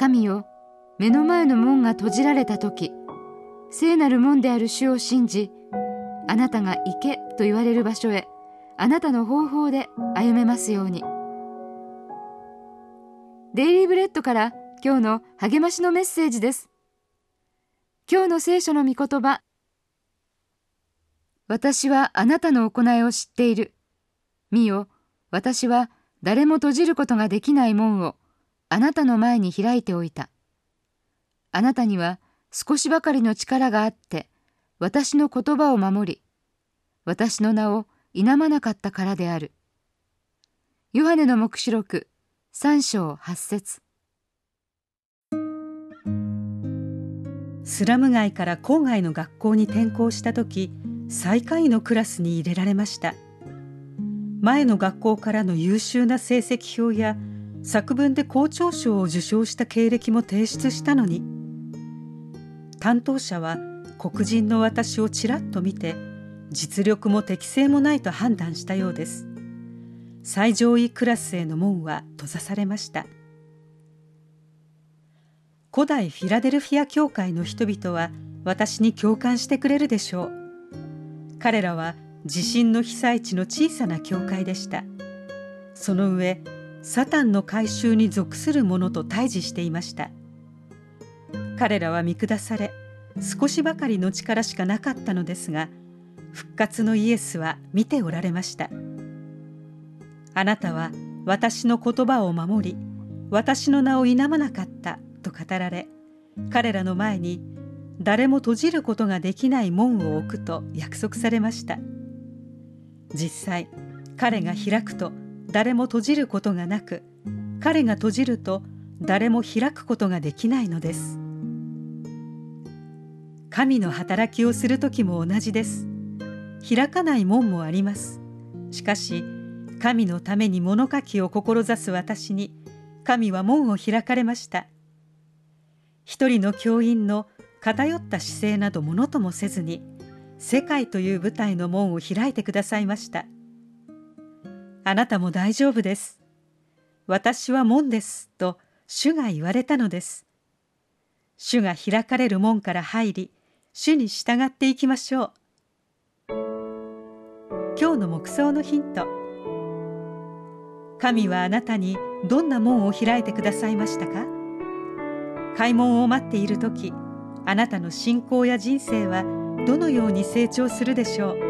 神よ目の前の門が閉じられた時聖なる門である主を信じあなたが行けと言われる場所へあなたの方法で歩めますように。デイリーブレッドから今日の励ましのメッセージです。今日の聖書の御言葉私はあなたの行いを知っている。見よ私は誰も閉じることができない門を。あなたの前に開いておいた。あなたには少しばかりの力があって、私の言葉を守り、私の名を否まなかったからである。ヨハネの目視録三章八節。スラム街から郊外の学校に転校した時最下位のクラスに入れられました。前の学校からの優秀な成績表や作文で校長賞を受賞した経歴も提出したのに担当者は黒人の私をちらっと見て実力も適性もないと判断したようです。最上位クラスへの門は閉ざされました。古代フィラデルフィア教会の人々は私に共感してくれるでしょう。彼らは地震の被災地の小さな教会でした。その上サタンの改宗に属する者と対峙していました。彼らは見下され少しばかりの力しかなかったのですが復活のイエスは見ておられました。あなたは私の言葉を守り私の名を否まなかったと語られ彼らの前に誰も閉じることができない門を置くと約束されました。実際彼が開くと誰も閉じることがなく彼が閉じると誰も開くことができないのです。神の働きをする時も同じです。開かない門もあります。しかし神のために物書きを志す私に神は門を開かれました。一人の教員の偏った姿勢などものともせずに世界という舞台の門を開いてくださいました。あなたも大丈夫です。私は門です。と主が言われたのです。主が開かれる門から入り主に従っていきましょう。今日の目想のヒント。神はあなたにどんな門を開いてくださいましたか？開門を待っている時あなたの信仰や人生はどのように成長するでしょう？